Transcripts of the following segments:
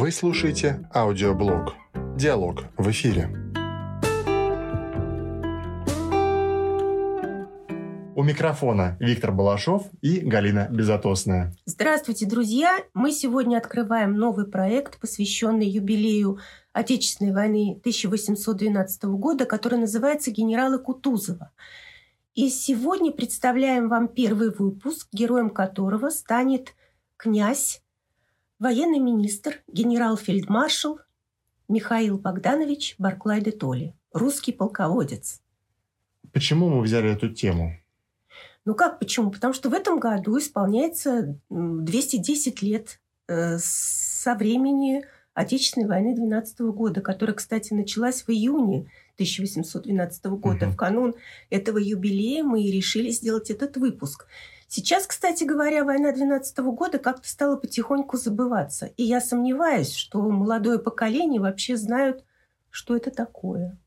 Вы слушаете аудиоблог «Диалог» в эфире. У микрофона Виктор Балашов и Галина Безотосная. Здравствуйте, друзья! Мы сегодня открываем новый проект, посвященный юбилею Отечественной войны 1812 года, который называется «Генералы Кутузова». И сегодня представляем вам первый выпуск, героем которого станет князь, военный министр, генерал-фельдмаршал Михаил Богданович Барклай де Толли, русский полководец. Почему мы взяли эту тему? Ну как почему? Потому что в этом году исполняется 210 лет э, со времени Отечественной войны 12 года, которая, кстати, началась в июне 1812 года. Угу. В канун этого юбилея мы и решили сделать этот выпуск. Сейчас, кстати говоря, война 12 года как-то стала потихоньку забываться. И я сомневаюсь, что молодое поколение вообще знают, что это такое.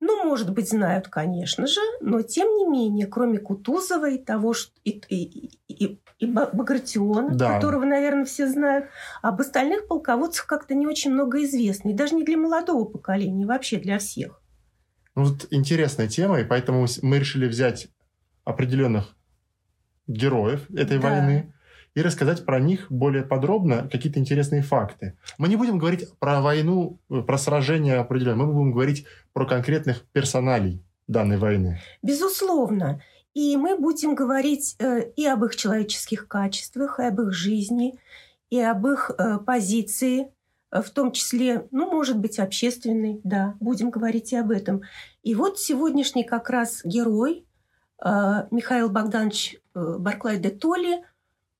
Ну, может быть, знают, конечно же, но тем не менее, кроме Кутузова и того, что и, и, и, и Багратиона, да. которого, наверное, все знают, об остальных полководцах как-то не очень много известно. И даже не для молодого поколения, вообще для всех. Ну, вот интересная тема, и поэтому мы решили взять определенных героев этой да. войны, и рассказать про них более подробно какие-то интересные факты. Мы не будем говорить про войну, э, про сражения определенно, мы будем говорить про конкретных персоналей данной войны. Безусловно. И мы будем говорить э, и об их человеческих качествах, и об их жизни, и об их э, позиции, э, в том числе, ну, может быть, общественной, да, будем говорить и об этом. И вот сегодняшний как раз герой э, Михаил Богданович Барклай де Толли –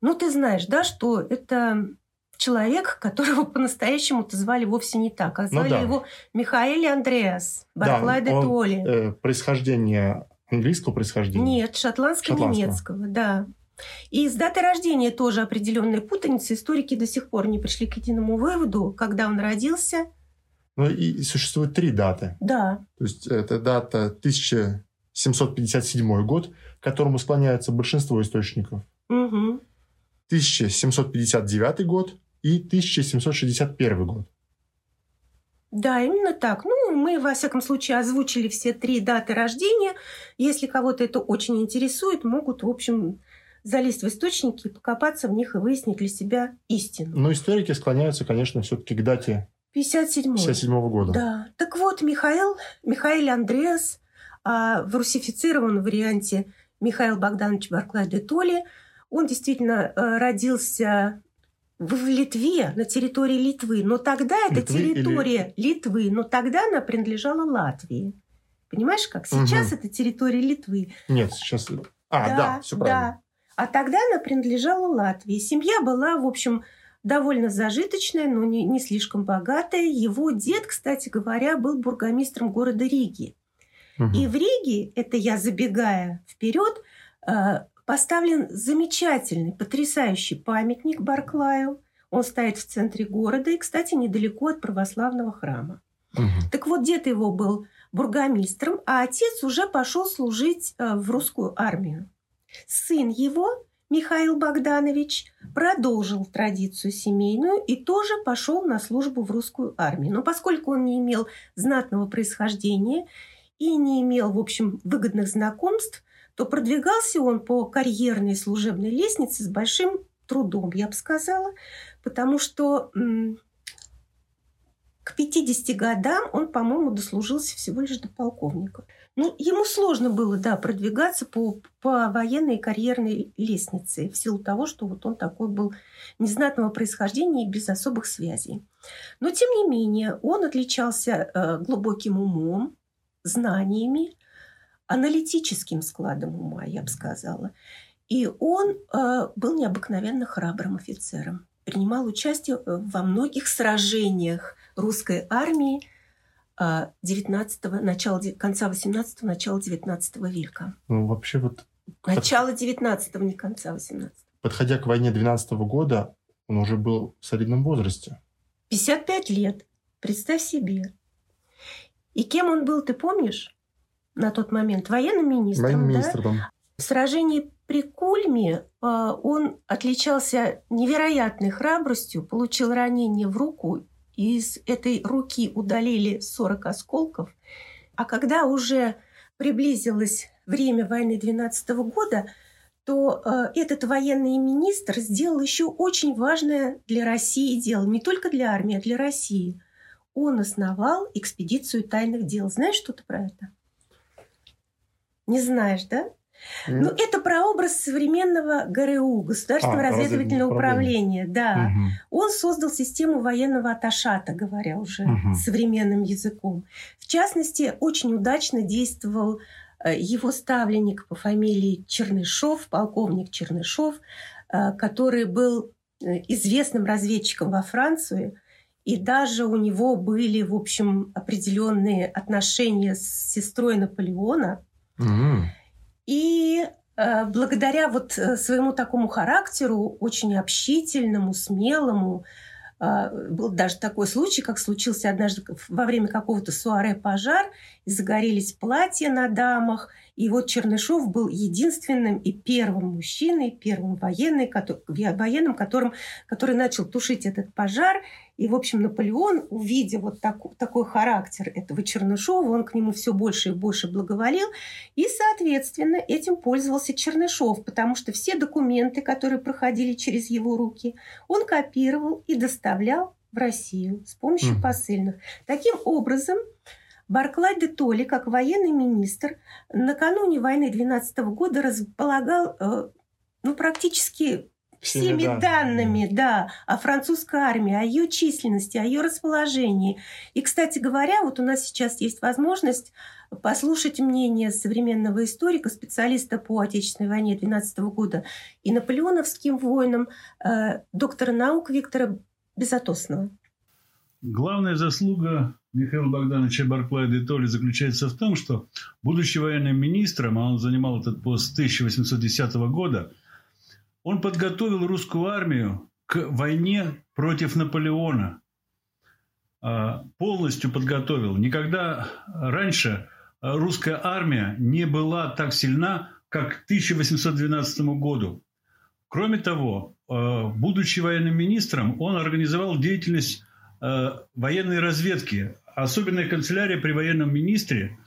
ну, ты знаешь, да, что это человек, которого по-настоящему-то звали вовсе не так, а ну звали ну, да. его Михаил Андреас Барклай да, де Толли. Э, происхождение английского происхождения? Нет, шотландско-немецкого, да. И с датой рождения тоже определенная путаница. Историки до сих пор не пришли к единому выводу, когда он родился. Ну и существует три даты. Да. То есть это дата 1757 год, к которому склоняются большинство источников. Угу. 1759 год и 1761 год. Да, именно так. Ну, мы, во всяком случае, озвучили все три даты рождения. Если кого-то это очень интересует, могут, в общем, залезть в источники, покопаться в них и выяснить для себя истину. Но историки склоняются, конечно, все-таки к дате 57 57 -го года. Да. Так вот, Михаил, Михаил Андреас а в русифицированном варианте Михаил Богданович Барклай де Толли – он действительно э, родился в Литве, на территории Литвы. Но тогда эта территория или... Литвы, но тогда она принадлежала Латвии. Понимаешь, как? Сейчас угу. это территория Литвы. Нет, сейчас... А, да, да все правильно. Да. А тогда она принадлежала Латвии. Семья была, в общем, довольно зажиточная, но не, не слишком богатая. Его дед, кстати говоря, был бургомистром города Риги. Угу. И в Риге, это я забегая вперед, э, поставлен замечательный, потрясающий памятник Барклаю. Он стоит в центре города и, кстати, недалеко от православного храма. Угу. Так вот, дед его был бургомистром, а отец уже пошел служить э, в русскую армию. Сын его, Михаил Богданович, продолжил традицию семейную и тоже пошел на службу в русскую армию. Но поскольку он не имел знатного происхождения и не имел, в общем, выгодных знакомств, то продвигался он по карьерной служебной лестнице с большим трудом, я бы сказала, потому что к 50 годам он, по-моему, дослужился всего лишь до полковника. Ну, ему сложно было, да, продвигаться по, по военной карьерной лестнице в силу того, что вот он такой был незнатного происхождения и без особых связей. Но, тем не менее, он отличался э, глубоким умом, знаниями, аналитическим складом ума, я бы сказала. И он э, был необыкновенно храбрым офицером. Принимал участие э, во многих сражениях русской армии 19 э, начала, конца 18-го, начала 19 века. Ну, вообще вот... Начало 19-го, не конца 18 Подходя к войне 12 -го года, он уже был в солидном возрасте. 55 лет. Представь себе. И кем он был, ты помнишь? на тот момент военным министром. Военным министром. Да? В сражении при Кульме э, он отличался невероятной храбростью, получил ранение в руку, и из этой руки удалили 40 осколков. А когда уже приблизилось время войны 12 года, то э, этот военный министр сделал еще очень важное для России дело, не только для армии, а для России. Он основал экспедицию тайных дел. Знаешь что-то про это? Не знаешь, да? Ну, это прообраз современного ГРУ, Государственного а, разведывательного управления. Да. Угу. Он создал систему военного аташата, говоря уже угу. современным языком. В частности, очень удачно действовал э, его ставленник по фамилии Чернышов, полковник Чернышов, э, который был э, известным разведчиком во Францию, и даже у него были, в общем, определенные отношения с сестрой Наполеона. Угу. И э, благодаря вот э, своему такому характеру, очень общительному, смелому, э, был даже такой случай, как случился однажды во время какого-то суаре пожар, и загорелись платья на дамах, и вот Чернышов был единственным и первым мужчиной, первым военным, который, военным, которым, который начал тушить этот пожар. И, в общем, Наполеон, увидя вот так, такой характер этого Чернышова, он к нему все больше и больше благоволил. И, соответственно, этим пользовался Чернышов, потому что все документы, которые проходили через его руки, он копировал и доставлял в Россию с помощью mm. посыльных. Таким образом, Барклай де Толли, как военный министр, накануне войны 12 года располагал э, ну, практически всеми, всеми данными, да, о французской армии, о ее численности, о ее расположении. И, кстати говоря, вот у нас сейчас есть возможность послушать мнение современного историка, специалиста по Отечественной войне 12 года и наполеоновским войнам, э, доктора наук Виктора Безотосного. Главная заслуга Михаила Богдановича Барклая де Толли заключается в том, что, будучи военным министром, а он занимал этот пост с 1810 года, он подготовил русскую армию к войне против Наполеона. А, полностью подготовил. Никогда раньше русская армия не была так сильна, как к 1812 году. Кроме того, а, будучи военным министром, он организовал деятельность а, военной разведки особенная канцелярия при военном министре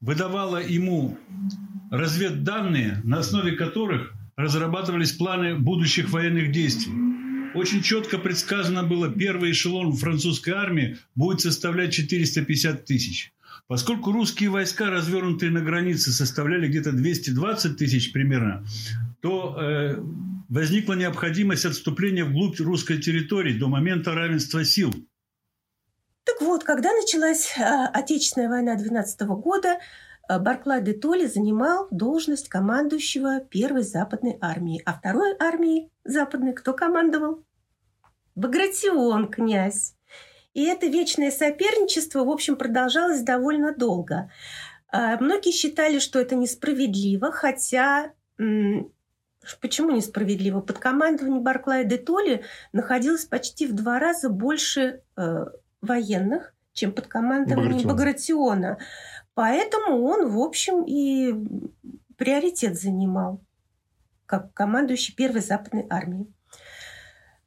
выдавала ему разведданные, на основе которых разрабатывались планы будущих военных действий. Очень четко предсказано было, первый эшелон французской армии будет составлять 450 тысяч. Поскольку русские войска, развернутые на границе, составляли где-то 220 тысяч примерно, то э, возникла необходимость отступления вглубь русской территории до момента равенства сил – так вот, когда началась а, Отечественная война 12 года, Барклай де Толли занимал должность командующего первой западной армии. А второй армией западной кто командовал? Багратион, князь. И это вечное соперничество, в общем, продолжалось довольно долго. А, многие считали, что это несправедливо, хотя Почему несправедливо? Под командованием Барклая де Толли находилось почти в два раза больше э, военных, чем под командованием Багратиона. Багратиона. Поэтому он, в общем, и приоритет занимал как командующий первой западной армией.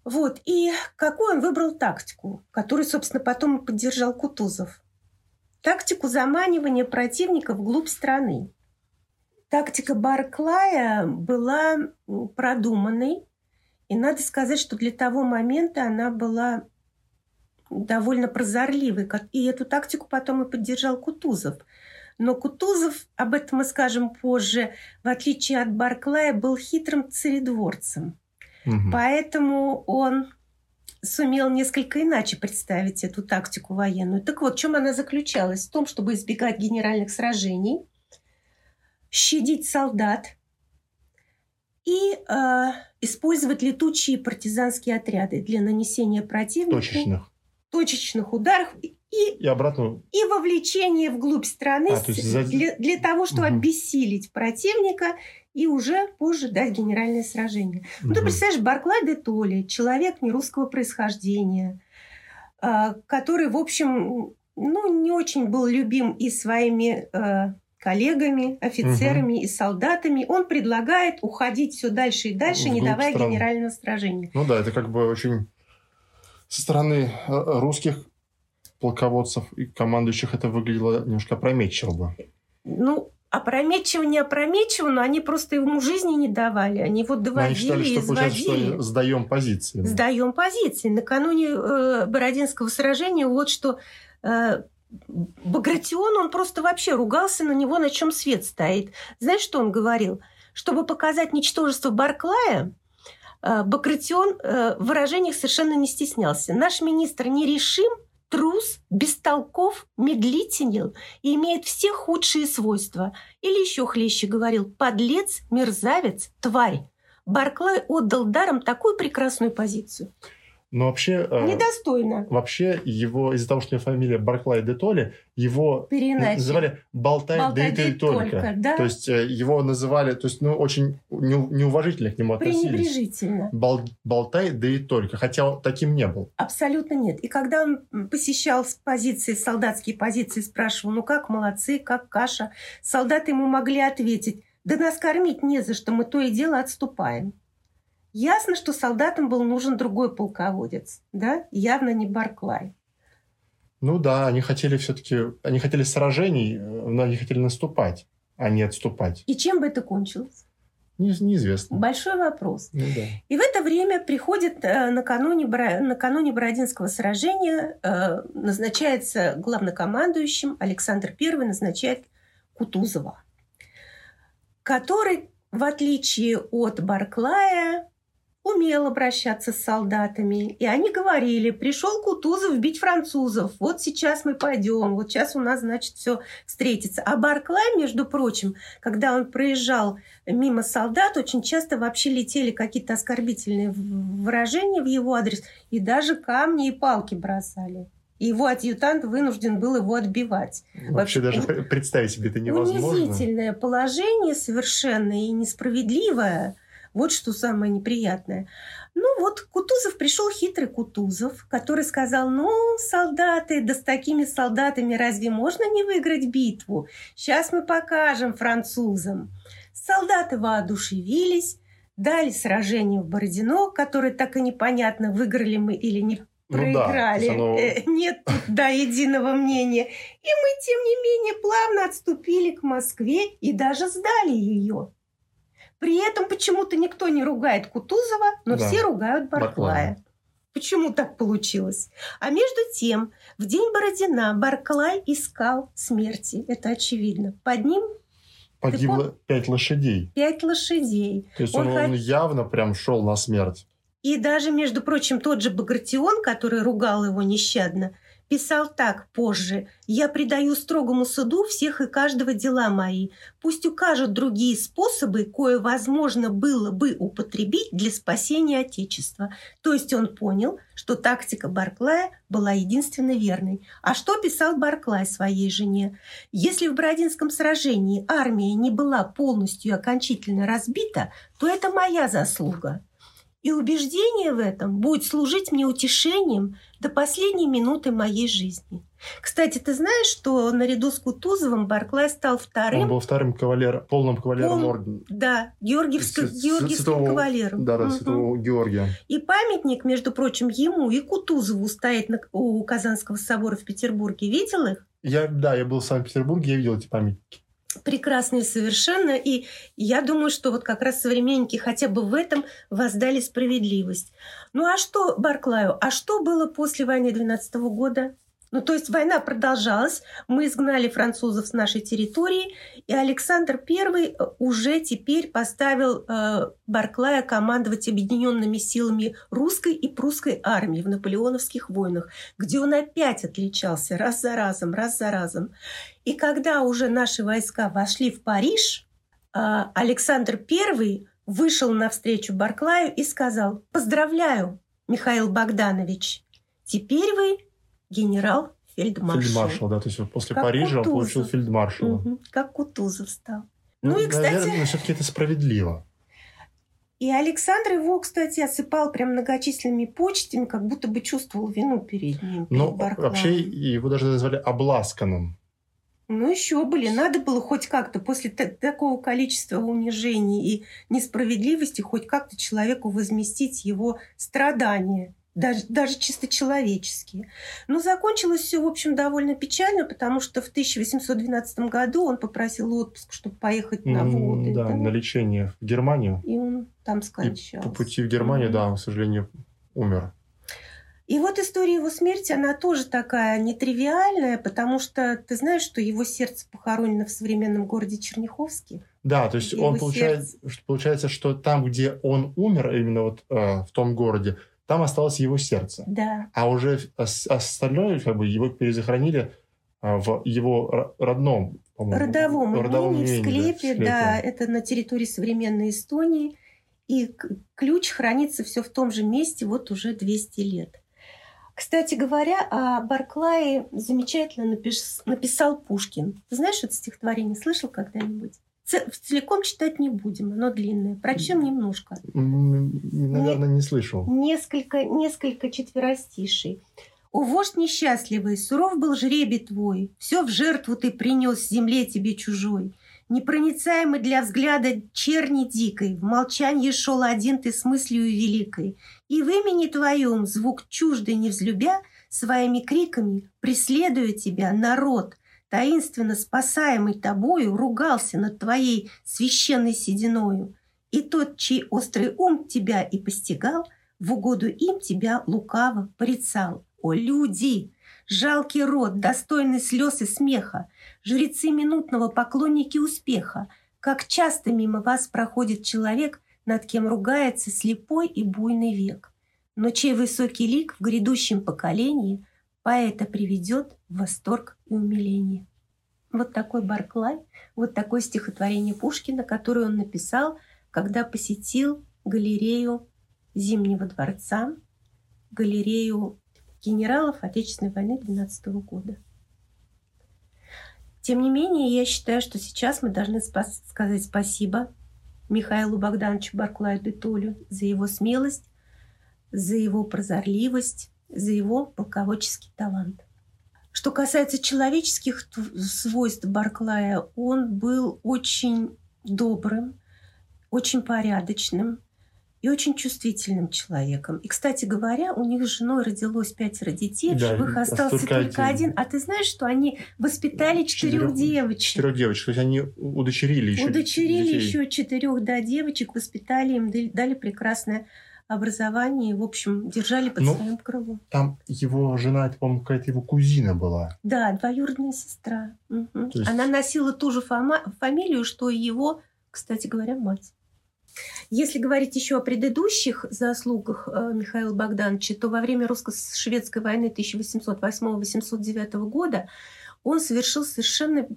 Вот. И какую он выбрал тактику, которую, собственно, потом поддержал Кутузов? Тактику заманивания противника вглубь страны. Тактика Барклая была продуманной, и надо сказать, что для того момента она была довольно прозорливый. И эту тактику потом и поддержал Кутузов. Но Кутузов, об этом мы скажем позже, в отличие от Барклая, был хитрым царедворцем. Угу. Поэтому он сумел несколько иначе представить эту тактику военную. Так вот, в чем она заключалась? В том, чтобы избегать генеральных сражений, щадить солдат и э, использовать летучие партизанские отряды для нанесения противнику точечных точечных ударов и, и, обратно. и вовлечение вглубь страны а, с, за... для, для того, чтобы угу. обессилить противника и уже позже дать генеральное сражение. Угу. Ну, ты представляешь, Барклай де Толли, человек нерусского происхождения, а, который, в общем, ну, не очень был любим и своими э, коллегами, офицерами угу. и солдатами. Он предлагает уходить все дальше и дальше, не давая стран. генерального сражения. Ну да, это как бы очень со стороны э, русских полководцев и командующих это выглядело немножко опрометчиво бы. Ну, опрометчиво, не опрометчиво, но они просто ему жизни не давали. Они вот доводили, они считали, что, изводили. Что сдаем позиции. Сдаем позиции. Накануне э, Бородинского сражения вот что э, Багратион, он просто вообще ругался на него, на чем свет стоит. Знаешь, что он говорил? Чтобы показать ничтожество Барклая, э, Багратион э, в выражениях совершенно не стеснялся. Наш министр не решим, трус, бестолков, медлительный и имеет все худшие свойства. Или еще хлеще говорил, подлец, мерзавец, тварь. Барклай отдал даром такую прекрасную позицию. Но вообще... Э, Недостойно. Вообще его, из-за того, что у него фамилия Барклай де Толли, его Переначали. называли Болтай, Болтай де, де только. только да? То есть э, его называли, то есть, ну, очень неуважительно к нему относились. Пренебрежительно. Бол, Болтай и только, хотя он таким не был. Абсолютно нет. И когда он посещал позиции, солдатские позиции, спрашивал, ну как, молодцы, как каша, солдаты ему могли ответить, да нас кормить не за что, мы то и дело отступаем. Ясно, что солдатам был нужен другой полководец, да? Явно не Барклай. Ну да, они хотели все-таки, они хотели сражений, но они хотели наступать, а не отступать. И чем бы это кончилось? Не, неизвестно. Большой вопрос. Ну, да. И в это время приходит э, накануне, накануне Бородинского сражения, э, назначается главнокомандующим, Александр I назначает Кутузова, который, в отличие от Барклая, умел обращаться с солдатами. И они говорили, пришел Кутузов бить французов, вот сейчас мы пойдем, вот сейчас у нас, значит, все встретится. А Барклай, между прочим, когда он проезжал мимо солдат, очень часто вообще летели какие-то оскорбительные выражения в его адрес, и даже камни и палки бросали. И его адъютант вынужден был его отбивать. Вообще, Вообще даже представить себе это невозможно. Унизительное положение совершенно и несправедливое – вот что самое неприятное. Ну вот Кутузов пришел хитрый Кутузов, который сказал, ну, солдаты, да с такими солдатами разве можно не выиграть битву? Сейчас мы покажем французам. Солдаты воодушевились, дали сражение в Бородино, которое так и непонятно, выиграли мы или не проиграли. Ну, да, оно... Нет до единого мнения. И мы, тем не менее, плавно отступили к Москве и даже сдали ее. При этом почему-то никто не ругает Кутузова, но да. все ругают Барклая. Барклая. Почему так получилось? А между тем, в день Бородина Барклай искал смерти. Это очевидно. Под ним Погибло пять лошадей. Пять лошадей. То есть он, он, он явно прям шел на смерть. И даже, между прочим, тот же Багратион, который ругал его нещадно, писал так позже. «Я предаю строгому суду всех и каждого дела мои. Пусть укажут другие способы, кое возможно было бы употребить для спасения Отечества». То есть он понял, что тактика Барклая была единственно верной. А что писал Барклай своей жене? «Если в Бородинском сражении армия не была полностью и окончательно разбита, то это моя заслуга». И убеждение в этом будет служить мне утешением до последней минуты моей жизни. Кстати, ты знаешь, что наряду с Кутузовым Барклай стал вторым... Он был вторым кавалер, полным кавалером Пол... ордена. Да, Георгиевск... с, Георгиевским святого... кавалером. Да, да, угу. святого Георгия. И памятник, между прочим, ему и Кутузову стоит на... у Казанского собора в Петербурге. Видел их? Я, да, я был в Санкт-Петербурге, я видел эти памятники прекрасные совершенно. И я думаю, что вот как раз современники хотя бы в этом воздали справедливость. Ну а что Барклаю? А что было после войны 12 года? Ну, то есть война продолжалась, мы изгнали французов с нашей территории, и Александр I уже теперь поставил э, Барклая командовать объединенными силами русской и прусской армии в наполеоновских войнах, где он опять отличался раз за разом, раз за разом. И когда уже наши войска вошли в Париж, э, Александр I вышел навстречу Барклаю и сказал, «Поздравляю, Михаил Богданович, теперь вы генерал фельдмаршал. Фельдмаршал, да, то есть после как Парижа Кутузов. он получил фельдмаршала. Угу, как Кутузов стал. Ну, ну и, кстати... Наверное, все-таки это справедливо. И Александр его, кстати, осыпал прям многочисленными почтами, как будто бы чувствовал вину перед ним. Ну, вообще его даже назвали обласканным. Ну, еще были. Надо было хоть как-то после такого количества унижений и несправедливости хоть как-то человеку возместить его страдания даже, даже чисто человеческие. Но закончилось все, в общем, довольно печально, потому что в 1812 году он попросил отпуск, чтобы поехать на воды. Да, да, на лечение в Германию. И он там скончался. И по пути в Германию, да, он, к сожалению, умер. И вот история его смерти, она тоже такая нетривиальная, потому что ты знаешь, что его сердце похоронено в современном городе Черняховске. Да, то есть его он получает, сердце... получается, что там, где он умер, именно вот э, в том городе, там осталось его сердце. Да. А уже остальное, как бы, его перезахоронили а, в его родном, родовом, родовом имении, в склепе, да, в склепе, да, это на территории современной Эстонии. И ключ хранится все в том же месте вот уже 200 лет. Кстати говоря, о Барклае замечательно напис... написал Пушкин. Ты знаешь это стихотворение? Слышал когда-нибудь? Целиком читать не будем, оно длинное. Прочтем немножко. Наверное, не слышал. Несколько, несколько четверостишей. «О, вождь несчастливый, суров был жребий твой, Все в жертву ты принес земле тебе чужой. Непроницаемый для взгляда черни дикой, В молчании шел один ты с мыслью великой. И в имени твоем, звук чуждый не взлюбя, Своими криками, преследуя тебя, народ — таинственно спасаемый тобою, ругался над твоей священной сединою. И тот, чей острый ум тебя и постигал, в угоду им тебя лукаво порицал. О, люди! Жалкий род, достойный слез и смеха, жрецы минутного поклонники успеха, как часто мимо вас проходит человек, над кем ругается слепой и буйный век, но чей высокий лик в грядущем поколении поэта приведет в восторг и умиление. Вот такой Барклай, вот такое стихотворение Пушкина, которое он написал, когда посетил галерею Зимнего дворца, галерею генералов Отечественной войны 12 года. Тем не менее, я считаю, что сейчас мы должны спас- сказать спасибо Михаилу Богдановичу Барклаю де Толю за его смелость, за его прозорливость, за его полководческий талант. Что касается человеческих свойств Барклая, он был очень добрым, очень порядочным и очень чувствительным человеком. И, кстати говоря, у них с женой родилось пятеро детей, да, в живых остался только, только один. А ты знаешь, что они воспитали четырех, четырех девочек? Четырех девочек, то есть они удочерили еще Удочерили детей. еще четырех да, девочек, воспитали им, дали прекрасное образовании, в общем, держали под ну, своим крылом. Там его жена, это, по-моему, какая-то его кузина была. Да, двоюродная сестра. Угу. Есть... Она носила ту же фома- фамилию, что и его, кстати говоря, мать. Если говорить еще о предыдущих заслугах э, Михаила Богдановича, то во время русско-шведской войны 1808-1809 года он совершил совершенно,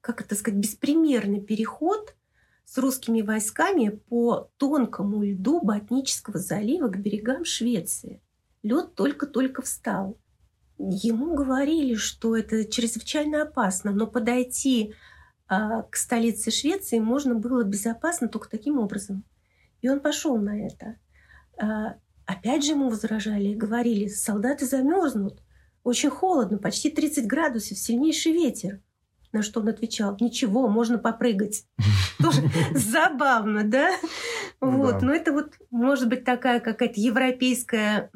как это сказать, беспримерный переход с русскими войсками по тонкому льду Ботнического залива к берегам Швеции. Лед только-только встал. Ему говорили, что это чрезвычайно опасно, но подойти а, к столице Швеции можно было безопасно только таким образом. И он пошел на это. А, опять же ему возражали и говорили, солдаты замерзнут, очень холодно, почти 30 градусов, сильнейший ветер. На что он отвечал, ничего, можно попрыгать. Тоже забавно, да? Вот, но это вот может быть такая какая-то европейская,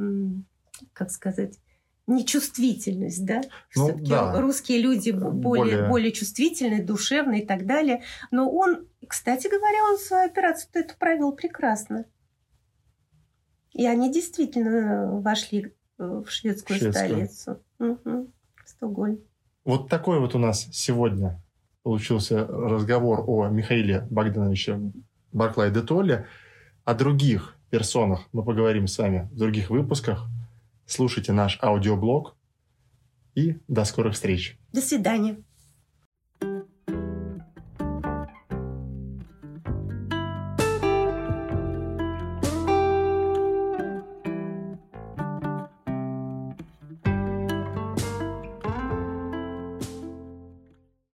как сказать, нечувствительность, да? Ну, да. русские люди более, более... более чувствительные, душевные и так далее. Но он, кстати говоря, он свою операцию эту провел прекрасно. И они действительно вошли в шведскую Шведскую. столицу. Угу. Стокгольм. Вот такой вот у нас сегодня получился разговор о Михаиле Богдановиче Барклай де Толле. О других персонах мы поговорим с вами в других выпусках. Слушайте наш аудиоблог и до скорых встреч. До свидания.